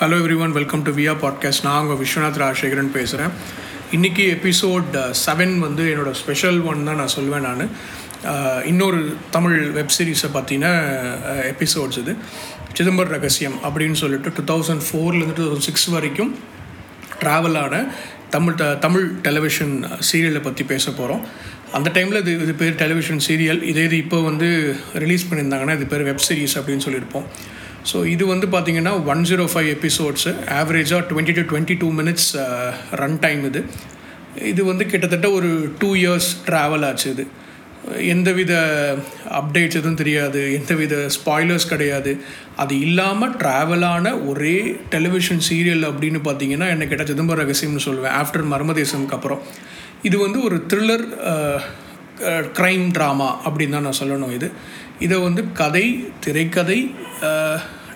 Hello everyone welcome to via podcast நான் உங்கள் விஸ்வநாத் ராஜசேகரன் பேசுகிறேன் இன்றைக்கி எபிசோட் செவன் uh, வந்து என்னோடய ஸ்பெஷல் ஒன் தான் நான் சொல்லுவேன் நான். Uh, இன்னொரு தமிழ் வெப் சீரிஸை பற்றின எபிசோட்ஸ் இது. சிதம்பர ரகசியம் அப்படின்னு சொல்லிட்டு டூ தௌசண்ட் ஃபோர்லேருந்து டூ தௌசண்ட் சிக்ஸ் வரைக்கும் ட்ராவலான தமிழ் த தமிழ் டெலிவிஷன் சீரியலை பற்றி பேச போகிறோம் அந்த டைமில் இது இது பேர் டெலிவிஷன் சீரியல் இதே இது இப்போ வந்து ரிலீஸ் பண்ணியிருந்தாங்கன்னா இது பேர் வெப் சீரிஸ் அப்படின்னு சொல்லியிருப்போம். ஸோ இது வந்து பார்த்திங்கன்னா ஒன் ஜீரோ ஃபைவ் எபிசோட்ஸு ஆவரேஜாக twenty to twenty two minutes run time இது. இது வந்து கிட்டத்தட்ட ஒரு டூ இயர்ஸ் ட்ராவல் ஆச்சு இது. எந்தவித அப்டேட்ஸ் எதுவும் தெரியாது எந்தவித ஸ்பாய்லர்ஸ் கிடையாது. அது இல்லாமல் ட்ராவலான ஒரே டெலிவிஷன் சீரியல் அப்படின்னு பார்த்தீங்கன்னா என்ன கேட்டால் சிதம்பர ரகசியம்னு சொல்லுவேன். ஆஃப்டர் மர்மதேசம்க்கு அப்புறம். இது வந்து ஒரு த்ரில்லர் க்ரைம் ட்ராமா அப்படின்னு தான் நான் சொல்லணும் இது. இதை வந்து கதை திரைக்கதை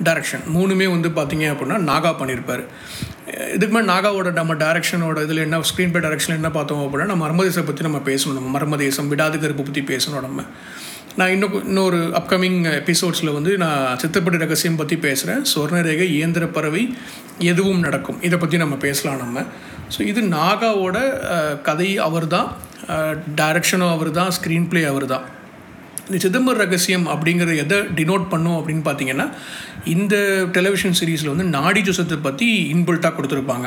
டைரக்ஷன் மூணுமே வந்து பார்த்தீங்க அப்படின்னா நாகா பண்ணியிருப்பார். இதுக்கு மேலே நாகாவோட நம்ம டேரக்ஷனோட இதில் என்ன ஸ்க்ரீன் பே டேரக்ஷன் என்ன பார்த்தோம் அப்படின்னா நம்ம மர்மதேசம் பற்றி நம்ம பேசணும். நம்ம மர்மதேசம் விடாது கருப்பு பற்றி பேசணும் நம்ம. நான் இன்னும் இன்னொரு அப்கமிங் எபிசோட்ஸில் வந்து நான் சித்தப்படி ரகசியம் பற்றி பேசுகிறேன் சொர்ணரேகை இயந்திர பறவை எதுவும் நடக்கும். இதை பற்றி நம்ம பேசலாம் நம்ம. ஸோ இது நாகாவோட கதை அவர் தான் டைரக்ஷனும் அவர் தான் ஸ்க்ரீன் ப்ளே அவர் தான் இந்த சிதம்பர ரகசியம் அப்படிங்கிறத எதை டினோட் பண்ணும் அப்படின்னு பார்த்தீங்கன்னா இந்த டெலிவிஷன் சீரீஸில் வந்து நாடி ஜோசத்தை பற்றி இன்பில்ட்டாக கொடுத்துருப்பாங்க.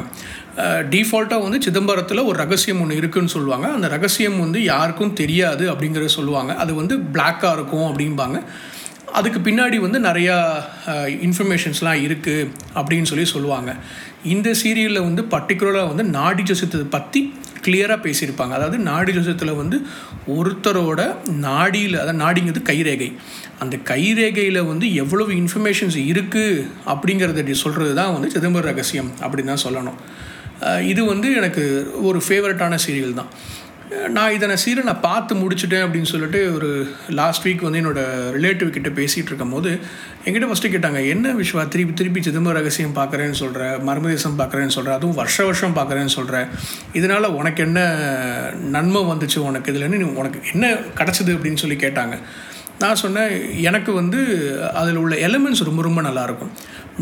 டிஃபால்ட்டாக வந்து சிதம்பரத்தில் ஒரு ரகசியம் ஒன்று இருக்குதுன்னு சொல்லுவாங்க. அந்த ரகசியம் வந்து யாருக்கும் தெரியாது அப்படிங்கிறத சொல்லுவாங்க. அது வந்து பிளாக்காக இருக்கும் அப்படிம்பாங்க. அதுக்கு பின்னாடி வந்து நிறையா இன்ஃபர்மேஷன்ஸ்லாம் இருக்குது அப்படின்னு சொல்லி சொல்லுவாங்க. இந்த சீரியலில் வந்து பர்டிகுலராக வந்து நாடி ஜோசத்தை பற்றி கிளியராக பேசியிருப்பாங்க. அதாவது நாடி ஜோசத்தில் வந்து ஒருத்தரோட நாடியில் அதாவது நாடிங்கிறது கைரேகை. அந்த கைரேகையில் வந்து எவ்வளவு இன்ஃபர்மேஷன்ஸ் இருக்குது அப்படிங்கிறத சொல்கிறது தான் வந்து சிதம்பர ரகசியம் அப்படின்னு தான் சொல்லணும். இது வந்து எனக்கு ஒரு ஃபேவரட்டான சீரியல் தான் நான் இதை நான் நான் பார்த்து முடிச்சுட்டேன் அப்படின்னு சொல்லிட்டு ஒரு லாஸ்ட் வீக் வந்து என்னோடய ரிலேட்டிவ் கிட்ட பேசிகிட்டு இருக்கும் போது என்கிட்ட ஃபஸ்ட்டு கேட்டாங்க என்ன விஸ்வா திருப்பி திருப்பி சிதம்பர ரகசியம் பார்க்குறேன்னு சொல்கிற மர்மதேசம் பார்க்குறேன்னு சொல்கிற அதுவும் வருஷ வருஷம் பார்க்குறேன்னு சொல்கிற இதனால் உனக்கு என்ன நன்மை வந்துச்சு உனக்கு இதில் உனக்கு என்ன கிடச்சிது? அப்படின்னு சொல்லி கேட்டாங்க. நான் சொன்னேன் எனக்கு வந்து அதில் உள்ள எலிமெண்ட்ஸ் ரொம்ப ரொம்ப நல்லாயிருக்கும்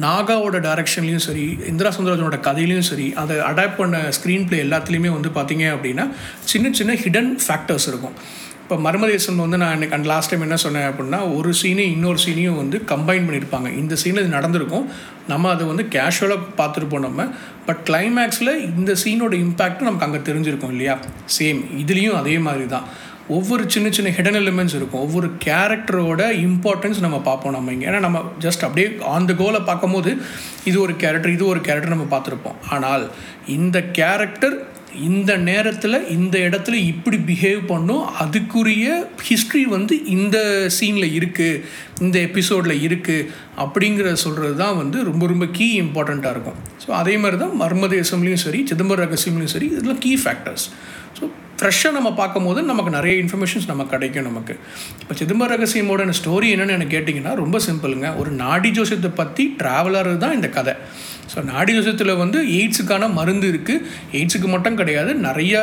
நாகாவோட டைரக்ஷன்லேயும் சரி இந்திரா சுந்தரஜனோட கதையிலையும் சரி அதை அடாப்ட் பண்ண ஸ்க்ரீன் ப்ளே எல்லாத்துலேயுமே வந்து பார்த்திங்க அப்படின்னா சின்ன சின்ன ஹிடன் ஃபேக்டர்ஸ் இருக்கும். இப்போ மர்மதேசம் வந்து நான் எனக்கு அண்ட் லாஸ்ட் டைம் என்ன சொன்னேன் அப்படின்னா ஒரு சீனையும் இன்னொரு சீனையும் வந்து கம்பைன் பண்ணியிருப்பாங்க இந்த சீனில் இது நடந்திருக்கும். நம்ம அதை வந்து கேஷுவலாக பார்த்துருப்போம் நம்ம. பட் கிளைமேக்ஸில் இந்த சீனோட இம்பேக்ட்டும் நமக்கு அங்கே தெரிஞ்சிருக்கும் இல்லையா? சேம் இதுலேயும் அதே மாதிரி தான் ஒவ்வொரு சின்ன சின்ன ஹிடன் எலிமெண்ட்ஸ் இருக்கும். ஒவ்வொரு கேரக்டரோட இம்பார்ட்டன்ஸ் நம்ம பார்ப்போம் நம்ம இங்கே. ஏன்னா நம்ம ஜஸ்ட் அப்படியே ஆன் த கோலை பார்க்கும்போது இது ஒரு கேரக்டர் இது ஒரு கேரக்டர் நம்ம பார்த்துருப்போம். ஆனால் இந்த கேரக்டர் இந்த நேரத்தில் இந்த இடத்துல இப்படி பிஹேவ் பண்ணும் அதுக்குரிய ஹிஸ்ட்ரி வந்து இந்த சீனில் இருக்குது இந்த எபிசோடில் இருக்குது அப்படிங்கிற சொல்கிறது தான் வந்து ரொம்ப ரொம்ப கீ இம்பார்ட்டண்ட்டாக இருக்கும். ஸோ அதே மாதிரி தான் மர்மதேசம்லேயும் சரி சிதம்பர ரகசியம்லேயும் சரி இதெல்லாம் கீ ஃபேக்டர்ஸ் ஸோ ஃப்ரெஷ்ஷாக நம்ம பார்க்கும்போது நமக்கு நிறைய இன்ஃபர்மேஷன்ஸ் நமக்கு கிடைக்கும் நமக்கு. இப்போ சிதம்பர ரகசியமோட ஸ்டோரி என்னென்னு எனக்கு கேட்டிங்கன்னா ரொம்ப சிம்பிளுங்க ஒரு நாடி ஜோசியத்தை பற்றி ட்ராவலர் தான் இந்த கதை. ஸோ நாடி ஜோசியத்தில் வந்து எய்ட்ஸுக்கான மருந்து இருக்குது எய்ட்ஸுக்கு மட்டும் கிடையாது நிறையா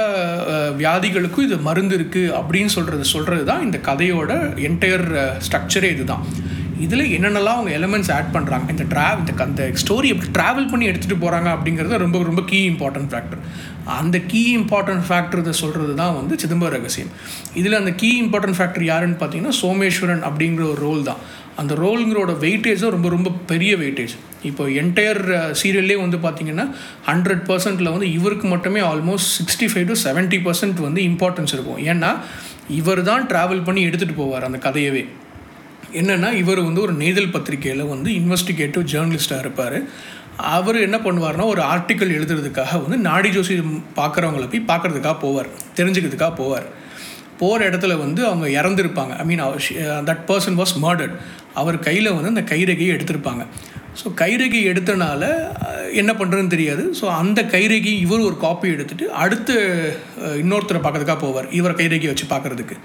வியாதிகளுக்கும் இது மருந்து இருக்குது அப்படின்னு சொல்கிறது சொல்கிறது தான் இந்த கதையோட என்டையர் ஸ்ட்ரக்சரே இது தான் இதில் என்னென்னலாம் அவங்க எலமெண்ட்ஸ் ஆட் பண்ணுறாங்க இந்த ட்ரா இந்த அந்த ஸ்டோரி எப்படி ட்ராவல் பண்ணி எடுத்துகிட்டு போகிறாங்க அப்படிங்கிறது ரொம்ப ரொம்ப கீ இம்பார்ட்டன்ட் ஃபேக்டர் அந்த கீ இம்பார்ட்டன்ட் ஃபேக்டர் இதை சொல்கிறது தான் வந்து சிதம்பர ரகசியம். இதில் அந்த கீ இம்பார்ட்டன்ட் ஃபேக்டர் யாருன்னு பார்த்தீங்கன்னா சோமேஸ்வரன் அப்படிங்கிற ஒரு ரோல் தான். அந்த ரோலுங்கிறோட வெயிட்டேஜும் ரொம்ப ரொம்ப பெரிய வெயிட்டேஜ் இப்போ என்டையர் சீரியல்லே uh, வந்து பார்த்திங்கன்னா ஹண்ட்ரட் பர்சன்ட்டில் வந்து இவருக்கு மட்டுமே almost sixty five to seventy percent வந்து இம்பார்ட்டன்ஸ் இருக்கும். ஏன்னா இவர் தான் ட்ராவல் பண்ணி எடுத்துகிட்டு போவார் அந்த கதையவே. என்னென்னா இவர் வந்து ஒரு நெய்தல் பத்திரிகையில் வந்து இன்வெஸ்டிகேட்டிவ் ஜேர்னலிஸ்ட்டாக இருப்பார். அவர் என்ன பண்ணுவார்னா ஒரு ஆர்டிக்கல் எழுதுறதுக்காக வந்து நாடி ஜோசி பார்க்குறவங்கள போய் பார்க்குறதுக்காக போவார் தெரிஞ்சுக்கிறதுக்காக போவார். போகிற இடத்துல வந்து அவங்க இறந்துருப்பாங்க. I mean that person was murdered அவர் கையில் வந்து அந்த கைரகையை எடுத்திருப்பாங்க. ஸோ கைரேகை எடுத்தனால என்ன பண்ணுறதுன்னு தெரியாது. ஸோ அந்த கைரேகி இவர் ஒரு காப்பி எடுத்துகிட்டு அடுத்து இன்னொருத்தரை பார்க்கறதுக்காக போவார். இவர் கைரேகையை வச்சு பார்க்குறதுக்கு.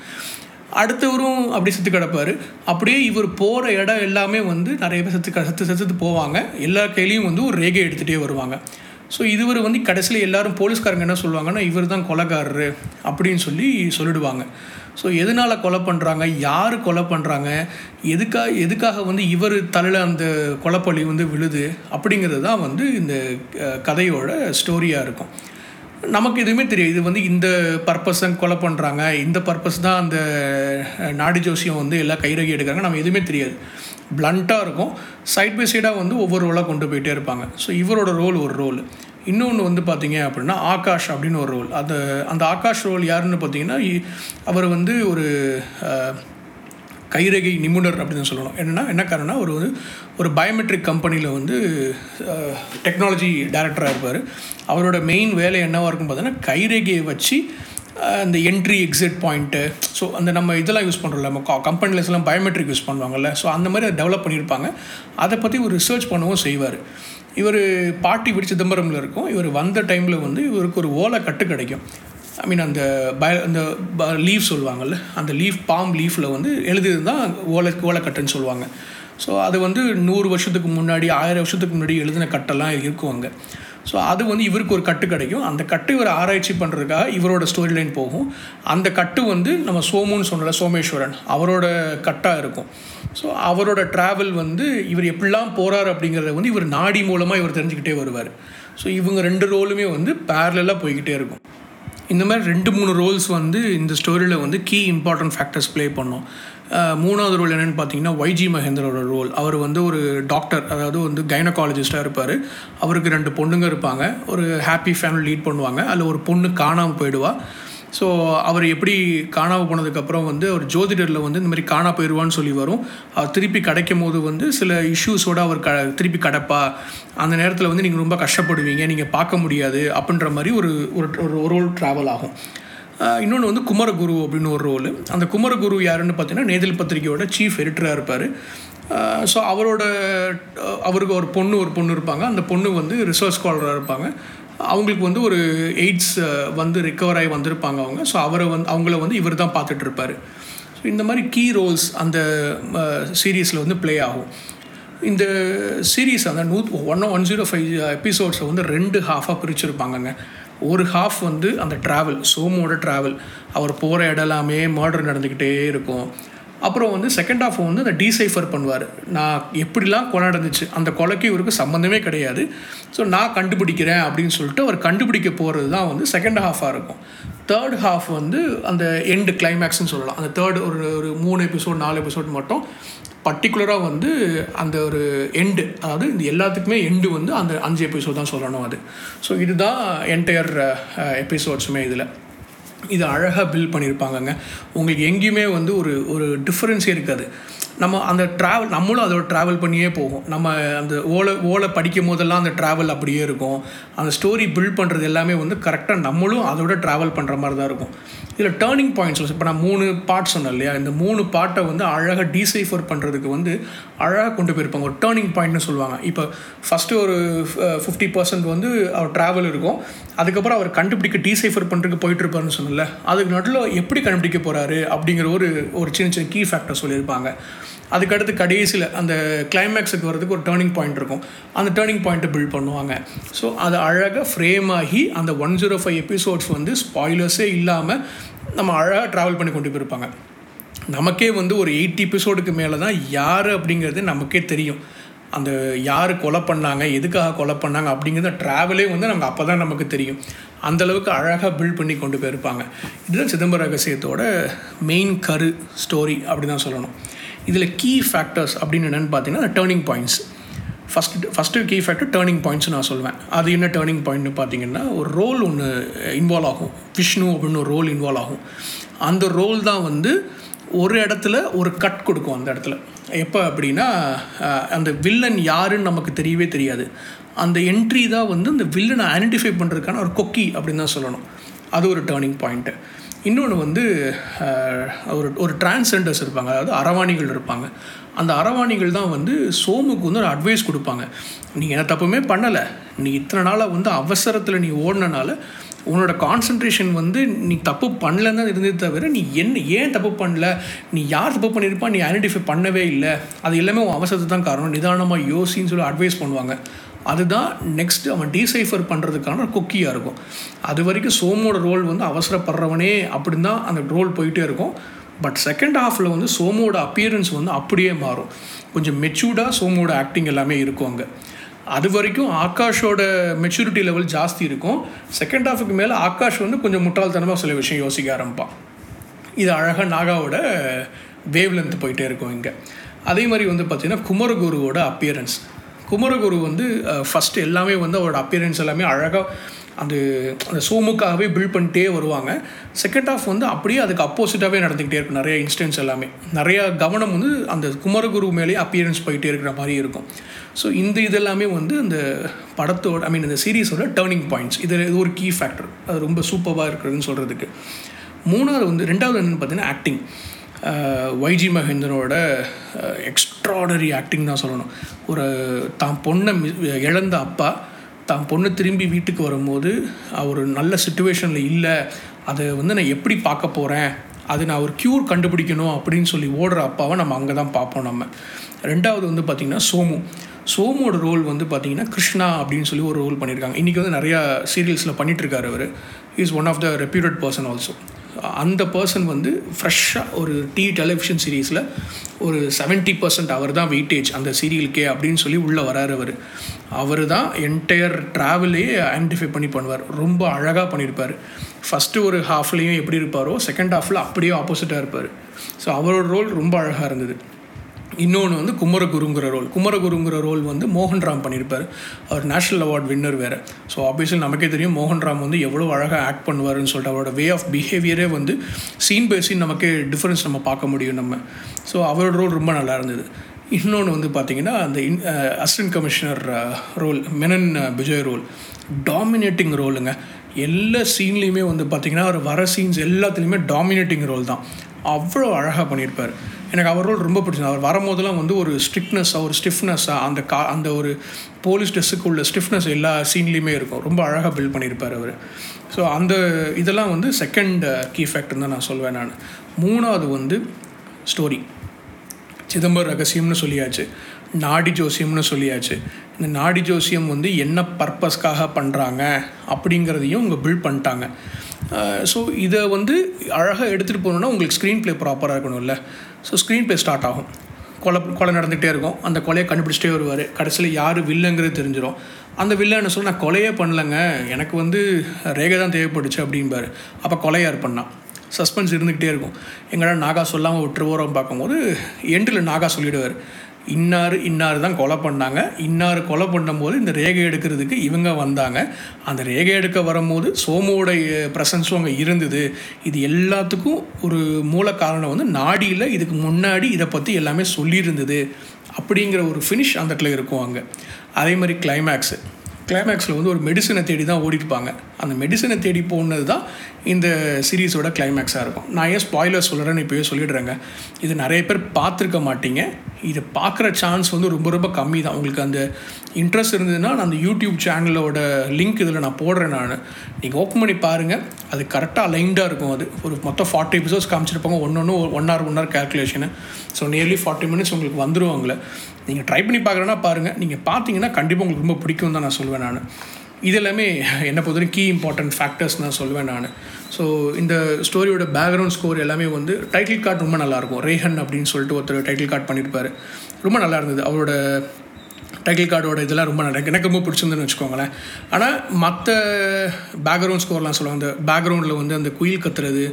அடுத்தவரும் அப்படி செத்து கிடப்பார். அப்படியே இவர் போகிற இடம் எல்லாமே வந்து நிறைய பேர் செத்து செத்து செத்து போவாங்க. எல்லா கையிலையும் வந்து ஒரு ரேகை எடுத்துகிட்டே வருவாங்க. ஸோ இதுவர் வந்து கடைசியில் எல்லாரும் போலீஸ்காரங்க என்ன சொல்லுவாங்கன்னா இவர் தான் கொலைகாரரு அப்படின்னு சொல்லி சொல்லிடுவாங்க. ஸோ எதனால் கொலை பண்ணுறாங்க யார் கொலை பண்ணுறாங்க எதுக்காக எதுக்காக வந்து இவர் தலையில் அந்த கொலைப்பழி வந்து விழுது? அப்படிங்கிறது தான் வந்து இந்த கதையோட ஸ்டோரியாக இருக்கும். நமக்கு எதுவுமே தெரியாது. இது வந்து இந்த பர்பஸ் தான் கொலை பண்ணுறாங்க இந்த பர்பஸ் தான் அந்த நாடி ஜோசியம் வந்து எல்லாம் கைரகி எடுக்கிறாங்க. நம்ம எதுவுமே தெரியாது. பிளண்ட்டாக இருக்கும். சைட் பை சைடாக வந்து ஒவ்வொரு ரோலாக கொண்டு போயிட்டே இருப்பாங்க. ஸோ இவரோட ரோல் ஒரு ரோல் இன்னொன்று வந்து பார்த்தீங்க அப்படின்னா ஆகாஷ் அப்படின்னு ஒரு ரோல். அந்த அந்த ஆகாஷ் ரோல் யாருன்னு பார்த்தீங்கன்னா இ- அவர் வந்து ஒரு கைரேகை நிபுணர் அப்படின்னு சொல்லணும். என்னென்னா என்ன காரணம்னா ஒரு ஒரு ஒரு பயோமெட்ரிக் கம்பெனியில் வந்து டெக்னாலஜி டைரக்டராக இருப்பார். அவரோட மெயின் வேலை என்னவாக இருக்கும் பார்த்தீங்கன்னா கைரேகையை வச்சு அந்த என்ட்ரி எக்ஸிட் பாயிண்ட்டு ஸோ அந்த நம்ம இதெல்லாம் யூஸ் பண்ணுறோம்ல நம்ம கம்பெனிலஸ்லாம் பயோமெட்ரிக் யூஸ் பண்ணுவாங்கல்ல. ஸோ அந்த மாதிரி அதை டெவலப் பண்ணியிருப்பாங்க. அதை பற்றி ஒரு ரிசர்ச் பண்ணவும் செய்வார். இவர் பாட்டி வீடு சிதம்பரமில் இருக்கும். இவர் வந்த டைமில் வந்து இவருக்கு ஒரு ஓலை கட்டு கிடைக்கும். ஐ மீன் அந்த பய அந்த லீவ் சொல்லுவாங்கள்ல அந்த லீஃப் பாம் லீஃபில் வந்து எழுதியது தான் ஓலை ஓலைக்கட்டுன்னு சொல்லுவாங்க. ஸோ அது வந்து நூறு வருஷத்துக்கு முன்னாடி ஆயிரம் வருஷத்துக்கு முன்னாடி எழுதின கட்டெல்லாம் இருக்கும் அங்கே. ஸோ அது வந்து இவருக்கு ஒரு கட்டு கிடைக்கும். அந்த கட்டு இவர் ஆராய்ச்சி பண்ணுறதுக்காக இவரோட ஸ்டோரி லைன் போகும். அந்த கட்டு வந்து நம்ம சோமுன்னு சொன்னல சோமேஸ்வரன் அவரோட கட்டாக இருக்கும். ஸோ அவரோட ட்ராவல் வந்து இவர் எப்படிலாம் போகிறார் அப்படிங்கிறத வந்து இவர் நாடி மூலமாக இவர் தெரிஞ்சுக்கிட்டே வருவார். ஸோ இவங்க ரெண்டு ரோலுமே வந்து பேரலாக போய்கிட்டே இருக்கும். இந்த மாதிரி ரெண்டு மூணு ரோல்ஸ் வந்து இந்த ஸ்டோரியில் வந்து கீ இம்பார்ட்டன்ட் ஃபேக்டர்ஸ் ப்ளே பண்ணோம். மூணாவது ரோல் என்னென்னு பார்த்தீங்கன்னா வைஜி மகேந்திரோட ரோல் அவர் வந்து ஒரு டாக்டர் அதாவது வந்து கைனகாலஜிஸ்ட்டாக இருப்பார். அவருக்கு ரெண்டு பொண்ணுங்க இருப்பாங்க. ஒரு ஹாப்பி ஃபேமிலி லீட் பண்ணுவாங்க. அதில் ஒரு பொண்ணு காணாமல் போயிடுவா. ஸோ அவர் எப்படி காணாமல் போனதுக்கப்புறம் வந்து அவர் ஜோதிடரில் வந்து இந்த மாதிரி காணா போயிடுவான்னு சொல்லி வரும். அவர் திருப்பி கிடைக்கும் போது வந்து சில இஷ்யூஸோடு அவர் க திருப்பி கிடப்பா. அந்த நேரத்தில் வந்து நீங்கள் ரொம்ப கஷ்டப்படுவீங்க. நீங்கள் பார்க்க முடியாது. அப்படின்ற மாதிரி ஒரு ஒரு ஒரு ரோல் ட்ராவல் ஆகும். இன்னொன்று வந்து குமரகுரு அப்படின்னு ஒரு ரோல் அந்த குமரகுரு யாருன்னு பார்த்தீங்கன்னா நேதல் பத்திரிகையோட சீஃப் எடிட்டராக இருப்பார். ஸோ அவரோட அவருக்கு ஒரு பொண்ணு ஒரு பொண்ணு இருப்பாங்க. அந்த பொண்ணு வந்து ரிசர்ச் ஸ்காலராக இருப்பாங்க. அவங்களுக்கு வந்து ஒரு எய்ட்ஸ் வந்து ரிக்கவர் ஆகி வந்திருப்பாங்க அவங்க. ஸோ அவரை வந்து அவங்கள வந்து இவர் தான் பார்த்துட்டு இருப்பார். ஸோ இந்த மாதிரி கீ ரோல்ஸ் அந்த சீரீஸில் வந்து ப்ளே ஆகும். இந்த சீரீஸ் அந்த நூ ஒன் ஒன் ஜீரோ ஃபைவ் எபிசோட்ஸை வந்து ரெண்டு ஹாஃபாக பிரிச்சுருப்பாங்கங்க. ஒரு ஹாஃப் வந்து அந்த ட்ராவல் சோமோட ட்ராவல் அவர் போகிற இடம் எல்லாமே மர்டர் நடந்துக்கிட்டே இருக்கும். அப்புறம் வந்து செகண்ட் ஹாஃப் வந்து அந்த டீசைஃபர் பண்ணுவார். நான் எப்படிலாம் கொலை நடந்துச்சு? அந்த கொலைக்கு இவருக்கு சம்மந்தமே கிடையாது. ஸோ நான் கண்டுபிடிக்கிறேன் அப்படின்னு சொல்லிட்டு அவர் கண்டுபிடிக்க போகிறது தான் வந்து செகண்ட் ஹாஃபாக இருக்கும். தேர்ட் ஹாஃப் வந்து அந்த எண்டு கிளைமேக்ஸ்னு சொல்லலாம். அந்த தேர்ட் ஒரு ஒரு மூணு எபிசோட் நாலு எபிசோட் மட்டும். பர்டிகுலராக வந்து அந்த ஒரு எண்டு அதாவது இந்த எல்லாத்துக்குமே எண்டு வந்து அந்த அஞ்சு எபிசோட் தான் சொல்லணும் அது. ஸோ இதுதான் என்டையர் எபிசோட்ஸுமே இதில். இது அழகாக பில்ட் பண்ணியிருப்பாங்கங்க உங்களுக்கு எங்கேயுமே வந்து ஒரு ஒரு டிஃப்ரென்ஸே இருக்காது. நம்ம அந்த ட்ராவல் நம்மளும் அதோட ட்ராவல் பண்ணியே போகும். நம்ம அந்த ஓலை ஓலை படிக்கும் போதெல்லாம் அந்த ட்ராவல் அப்படியே இருக்கும். அந்த ஸ்டோரி பில்ட் பண்ணுறது எல்லாமே வந்து கரெக்டாக நம்மளும் அதோட ட்ராவல் பண்ணுற மாதிரி தான் இருக்கும். இதில் டேர்னிங் பாயிண்ட்ஸ் இப்போ நான் மூணு பார்ட் சொன்னேன் இல்லையா? இந்த மூணு பாட்டை வந்து அழகாக டீசைஃபர் பண்ணுறதுக்கு வந்து அழகாக கொண்டு போயிருப்பாங்க. ஒரு டேர்னிங் பாயிண்ட்னு சொல்லுவாங்க. இப்போ ஃபஸ்ட்டு ஒரு ஃபிஃப்டி பர்சன்ட் வந்து அவர் ட்ராவல் இருக்கும். அதுக்கப்புறம் அவர் கண்டுபிடிக்க டீசைஃபர் பண்ணுறதுக்கு போயிட்டுருப்பாருன்னு சொன்னல அதுக்கு நடுவில் எப்படி கண்டுபிடிக்க போகிறாரு அப்படிங்கிற ஒரு ஒரு சின்ன சின்ன கீ ஃபேக்டர் சொல்லியிருப்பாங்க. அதுக்கடுத்து கடைசியில் அந்த கிளைமேக்ஸுக்கு வரதுக்கு ஒரு டேர்னிங் பாயிண்ட் இருக்கும். அந்த டேர்னிங் பாயிண்ட்டை பில்ட் பண்ணுவாங்க. ஸோ அது அழகாக ஃப்ரேம் ஆகி அந்த ஒன் ஜீரோ ஃபைவ் எபிசோட்ஸ் வந்து ஸ்பாய்லர்ஸே இல்லாமல் நம்ம அழகாக ட்ராவல் பண்ணி கொண்டு போயிருப்பாங்க. நமக்கே வந்து ஒரு எயிட்டி எபிசோடுக்கு மேலே தான் யார் அப்படிங்கிறது நமக்கே தெரியும். அந்த யார் கொலை பண்ணாங்க எதுக்காக கொலை பண்ணாங்க அப்படிங்கிறத ட்ராவலே வந்து நமக்கு அப்போ தான் நமக்கு தெரியும். அந்தளவுக்கு அழகாக பில்ட் பண்ணி கொண்டு போயிருப்பாங்க. இதுதான் சிதம்பர ரகசியத்தோட மெயின் கரு ஸ்டோரி அப்படி தான் சொல்லணும். இதில் கீ ஃபேக்டர்ஸ் அப்படின்னு என்னென்னு பார்த்தீங்கன்னா turning points first first key factor turning points நான் சொல்லுவேன் அது என்ன டேர்னிங் பாயிண்ட்னு பார்த்தீங்கன்னா ஒரு ரோல் ஒன்று இன்வால்வ் ஆகும். விஷ்ணு அப்படின்னு ஒரு ரோல் இன்வால்வ் ஆகும். அந்த ரோல் தான் வந்து ஒரு இடத்துல ஒரு கட் கொடுக்கும் அந்த இடத்துல. எப்போ அப்படின்னா அந்த வில்லன் யாருன்னு நமக்கு தெரியவே தெரியாது. அந்த என்ட்ரி தான் வந்து அந்த வில்லனை ஐடென்டிஃபை பண்ணுறதுக்கான ஒரு கொக்கி அப்படின்னு தான் சொல்லணும். அது ஒரு டேர்னிங் பாயிண்ட்டு இன்னொன்று வந்து ஒரு ஒரு டிரான்ஸெண்டர்ஸ் இருப்பாங்க. அதாவது அரவாணிகள் இருப்பாங்க. அந்த அரவாணிகள் தான் வந்து சோமுக்கு வந்து ஒரு அட்வைஸ் கொடுப்பாங்க. நீ என்ன தப்புமே பண்ணலை. நீ இத்தனை நாளாக வந்து அவசரத்தில் நீ ஓடினனால உன்னோட கான்சன்ட்ரேஷன் வந்து நீ தப்பு பண்ணலன்னு தான் இருந்தே தவிர நீ என்ன ஏன் தப்பு பண்ணல? நீ யார் தப்பு பண்ணியிருப்பா? நீ ஐடென்டிஃபை பண்ணவே இல்லை. அது எல்லாமே உன் அவசரத்துக்கு தான் காரணம். நிதானமாக யோசின்னு சொல்லி அட்வைஸ் பண்ணுவாங்க. அதுதான் நெக்ஸ்ட்டு அவன் டீசைஃபர் பண்ணுறதுக்கான குக்கியாக இருக்கும். அது வரைக்கும் சோமோட ரோல் வந்து அவசரப்படுறவனே அப்படின்னு தான் அந்த ரோல் போயிட்டே இருக்கும். பட் செகண்ட் ஹாஃபில் வந்து சோமோட அப்பியரன்ஸ் வந்து அப்படியே மாறும். கொஞ்சம் மெச்சூர்டாக சோமோட ஆக்டிங் எல்லாமே இருக்கும் அங்கே. அது வரைக்கும் ஆகாஷோட மெச்சூரிட்டி லெவல் ஜாஸ்தி இருக்கும். செகண்ட் ஹாஃபுக்கு மேலே ஆகாஷ் வந்து கொஞ்சம் முட்டாள்தனமாக சில விஷயம் யோசிக்க ஆரம்பிப்பான். இது அழகாக நாகாவோட வேவ் லென்த் போயிட்டே இருக்கும் இங்கே. அதே மாதிரி வந்து பார்த்திங்கன்னா குமரகுருவோட அப்பியரன்ஸ் குமரகுரு வந்து ஃபஸ்ட்டு எல்லாமே வந்து அவரோட அப்பியரன்ஸ் எல்லாமே அழகாக அந்த அந்த சோமுக்காகவே பில்ட் பண்ணிட்டே வருவாங்க. செகண்ட் ஆஃப் வந்து அப்படியே அதுக்கு அப்போசிட்டாகவே நடந்துக்கிட்டே இருக்கும். நிறைய இன்ஸ்டன்ஸ் எல்லாமே. நிறையா கவனம் வந்து அந்த குமரகுரு மேலேயே அப்பியரன்ஸ் போயிட்டே இருக்கிற மாதிரி இருக்கும். ஸோ இந்த இதெல்லாமே வந்து அந்த படத்தோட ஐ மீன் இந்த சீரீஸோட டேர்னிங் பாயிண்ட்ஸ் இது இது ஒரு கீ ஃபேக்டர் அது ரொம்ப சூப்பராக இருக்கிறதுன்னு சொல்கிறதுக்கு மூணாவது வந்து ரெண்டாவது என்னென்னு பார்த்தீங்கன்னா ஆக்டிங் வைஜி மகேந்திரனோட எக்ஸ்ட்ராடரி ஆக்டிங் தான் சொல்லணும். ஒரு தான் பொண்ணை இழந்த அப்பா தான் பொண்ணு திரும்பி வீட்டுக்கு வரும்போது அவர் நல்ல சுச்சுவேஷனில் இல்லை அதை வந்து நான் எப்படி பார்க்க போகிறேன் அது நான் ஒரு க்யூர் கண்டுபிடிக்கணும் அப்படின்னு சொல்லி ஓடுற அப்பாவை நம்ம அங்கே தான் பார்ப்போம் நம்ம. ரெண்டாவது வந்து பார்த்திங்கன்னா சோமு. சோமோட ரோல் வந்து பார்த்திங்கன்னா கிருஷ்ணா அப்படின்னு சொல்லி ஒரு ரோல் பண்ணியிருக்காங்க. இன்றைக்கி வந்து நிறையா சீரியல்ஸில் பண்ணிகிட்ருக்காரு அவர். Is one of the reputed person also அந்த பர்சன் வந்து ஃப்ரெஷ்ஷாக ஒரு டி டெலிவிஷன் சீரீஸில் ஒரு செவன்ட்டி பர்சன்ட் அவர் தான் வெயிட்டேஜ் அந்த சீரியலுக்கே அப்படின்னு சொல்லி உள்ளே வராரு அவர். அவர் தான் என்டையர் ட்ராவலையே ஐடென்டிஃபை பண்ணி பண்ணுவார். ரொம்ப அழகாக பண்ணியிருப்பார் ஃபஸ்ட்டு ஒரு ஹாஃப்லேயும் எப்படி இருப்பாரோ செகண்ட் ஹாஃபில் அப்படியே ஆப்போசிட்டாக இருப்பார். ஸோ அவரோட ரோல் ரொம்ப அழகாக இருந்தது. இன்னொன்று வந்து குமரகுருங்கிற ரோல். குமரகுருங்கிற ரோல் வந்து மோகன்ராம் பண்ணியிருப்பார். அவர் நேஷ்னல் அவார்ட் வின்னர் வேறு. ஸோ ஆப்வியஸ்லி நமக்கே தெரியும் மோகன்ராம் வந்து எவ்வளோ அழகாக ஆக்ட் பண்ணுவார்னு சொல்லிட்டு அவரோட வே ஆஃப் பிஹேவியரே வந்து சீன் பை சீன் நமக்கே டிஃப்ரென்ஸ் நம்ம பார்க்க முடியும் நம்ம. ஸோ அவரோட ரோல் ரொம்ப நல்லா இருந்தது. இன்னொன்று வந்து பார்த்திங்கன்னா அந்த in assistant commissioner role Menon Vijay role dominating ரோலுங்க எல்லா சீன்லேயுமே வந்து பார்த்திங்கன்னா அவர் வர சீன்ஸ் எல்லாத்துலேயுமே டாமினேட்டிங் ரோல் தான். அவ்வளோ அழகாக பண்ணியிருப்பார். எனக்கு அவர் ரோல் ரொம்ப பிடிச்சது அவர் வரும்போதெல்லாம் வந்து ஒரு ஸ்ட்ரிக்னஸ்ஸாக ஒரு ஸ்டிஃப்னஸ்ஸாக அந்த கா அந்த ஒரு போலீஸ் ட்ரெஸ்ஸுக்கு உள்ள ஸ்டிஃப்னஸ் எல்லா சீன்லேயுமே இருக்கும். ரொம்ப அழகாக பில்ட் பண்ணியிருப்பார் அவர். ஸோ அந்த இதெல்லாம் வந்து செகண்ட் கீ ஃபேக்டர் தான் நான் சொல்வேன் நான். மூணாவது வந்து ஸ்டோரி சிதம்பரம் ரகசியம்னு சொல்லியாச்சு. நாடி ஜோசியம்னு சொல்லியாச்சு. இந்த நாடி ஜோசியம் வந்து என்ன பர்பஸ்க்காக பண்ணுறாங்க அப்படிங்கிறதையும் இங்கே பில்ட் பண்ணிட்டாங்க. ஸோ இதை வந்து அழகாக எடுத்துகிட்டு போகணுன்னா உங்களுக்கு ஸ்க்ரீன் ப்ளே ப்ராப்பராக இருக்கணும்ல. ஸோ ஸ்க்ரீன் ப்ளே ஸ்டார்ட் ஆகும். கொலை கொலை நடந்துகிட்டே இருக்கும். அந்த கொலையை கண்டுபிடிச்சிட்டே வருவார். கடைசியில் யார் வில்லங்கிறது தெரிஞ்சிடும் அந்த வில்லன்னு சொல்லி நான் கொலையே பண்ணலைங்க. எனக்கு வந்து ரேகை தான் தேவைப்பட்டுச்சு அப்படின்பார் அப்போ கொலை யார் பண்ணான் சஸ்பென்ஸ் இருந்துக்கிட்டே இருக்கும். எங்களால் நாகா சொல்லாமல் விட்டுருவோம் பார்க்கும்போது எண்டில் நாகா சொல்லிவிடுவார் இன்னார் இன்னார் தான் கொலை பண்ணாங்க. இன்னார் கொலை பண்ணும்போது இந்த ரேகை எடுக்கிறதுக்கு இவங்க வந்தாங்க. அந்த ரேகை எடுக்க வரும்போது சோமுவோடைய ப்ரெசன்ஸும் அங்கே இருந்தது. இது எல்லாத்துக்கும் ஒரு மூல காரணம் வந்து நாடியில் இதுக்கு முன்னாடி இதை பற்றி எல்லாமே சொல்லியிருந்தது. அப்படிங்கிற ஒரு ஃபினிஷ் அந்த இடத்துல இருக்கும் அங்கே. அதே மாதிரி கிளைமேக்ஸு கிளைமேக்ஸில் வந்து ஒரு மெடிசனை தேடி தான் ஓடிட்டுப்பாங்க அந்த மெடிசனை தேடி போனது தான் இந்த சீரீஸோட கிளைமேக்ஸாக இருக்கும். நான் ஏன் ஸ்பாய்லர் சொல்கிறேன்னு இப்போயே சொல்லிடுறேங்க. இது நிறைய பேர் பார்த்துருக்க மாட்டீங்க. இதை பார்க்குற சான்ஸ் வந்து ரொம்ப ரொம்ப கம்மி தான் உங்களுக்கு அந்த இன்ட்ரெஸ்ட் இருந்ததுன்னா நான் அந்த யூடியூப் சேனலோட லிங்க் இதில் நான் போடுறேன் நான். நீங்கள் ஓப்பன் பண்ணி பாருங்கள் அது கரெக்டாக அலைன்டாக இருக்கும் அது. ஒரு மொத்தம் ஃபார்ட்டி எபிசோட்ஸ் காமிச்சிருப்பாங்க. ஒன்று ஒன்று one hour one hour கேல்குலேஷனு so nearly forty minutes உங்களுக்கு வந்துருவாங்களே நீங்கள் ட்ரை பண்ணி பார்க்குறேன்னா பாருங்கள் நீங்கள் பார்த்தீங்கன்னா கண்டிப்பாக உங்களுக்கு ரொம்ப பிடிக்கும் தான் நான் சொல்வேன் நான். இதெல்லாமே என்னை பொறுத்தவரைக்கும் கீ இம்பார்ட்டன்ட் ஃபேக்டர்ஸ் நான் சொல்வேன் நான். ஸோ இந்த ஸ்டோரியோட பேக்ரவுண்ட் ஸ்கோர் எல்லாமே வந்து டைட்டில் கார்டு ரொம்ப நல்லாயிருக்கும் ரேஹன் அப்படின்னு சொல்லிட்டு ஒருத்தர் டைட்டில் கார்டு பண்ணியிருப்பார் ரொம்ப நல்லா இருந்தது. அவரோட டைட்டில் கார்டோட இதெல்லாம் ரொம்ப நல்லா எனக்கு ரொம்ப பிடிச்சிருந்துன்னு வச்சுக்கோங்களேன். ஆனால் மற்ற பேக்ரவுண்ட் ஸ்கோர்லாம் சொல்லுவாங்க. அந்த பேக்ரவுண்டில் வந்து அந்த குயில் கத்துறது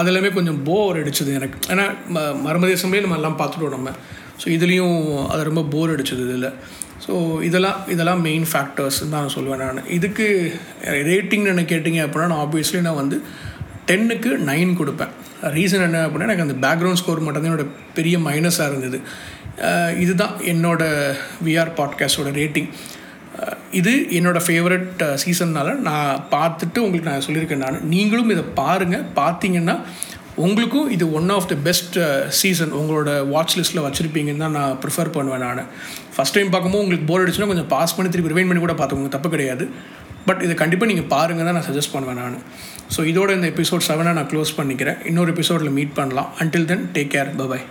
அதெல்லாமே கொஞ்சம் போர் அடிச்சது எனக்கு. ஏன்னா ம மர்மதேசமே நம்ம எல்லாம் பார்த்துட்டோம் நம்ம. ஸோ இதுலேயும் அது ரொம்ப போர் அடிச்சது இதில். ஸோ இதெல்லாம் இதெல்லாம் மெயின் ஃபேக்டர்ஸ் தான் நான் சொல்லுவேன் நான். இதுக்கு ரேட்டிங்னு என்ன கேட்டிங்க அப்படின்னா நான் ஆப்வியஸ்லி நான் வந்து டென்னுக்கு நைன் கொடுப்பேன். ரீசன் என்ன அப்படின்னா எனக்கு அந்த பேக்ரவுண்ட் ஸ்கோர் மட்டும்தான் என்னோடய பெரிய மைனஸாக இருந்தது. இதுதான் என்னோடய விஆர் பாட்காஸ்டோட ரேட்டிங் இது என்னோடய ஃபேவரட் சீசன்னால் நான் பார்த்துட்டு உங்களுக்கு நான் சொல்லியிருக்கேன் நான். நீங்களும் இதை பாருங்கள் பார்த்தீங்கன்னா உங்களுக்கும் இது one of the best season உங்களோட வாட்ச் லிஸ்ட்டில் வச்சுருப்பீங்கன்னு தான் நான் ப்ரிஃபர் பண்ணுவேன் நான். ஃபஸ்ட் டைம் பார்க்கும்போது உங்களுக்கு போர் அடிச்சுன்னா கொஞ்சம் பாஸ் பண்ணி திருப்பி ரிவைன் பண்ணி கூட பார்த்துக்கோங்க தப்பு கிடையாது. பட் இதை கண்டிப்பாக நீங்கள் பாருங்கள் தான் நான் சஜஸ்ட் பண்ணுவேன் நான். ஸோ இதோட இந்த எபிசோட் செவனை நான் க்ளோஸ் பண்ணிக்கிறேன். இன்னொரு எபிசோடில் மீட் பண்ணலாம். Until then take care bye bye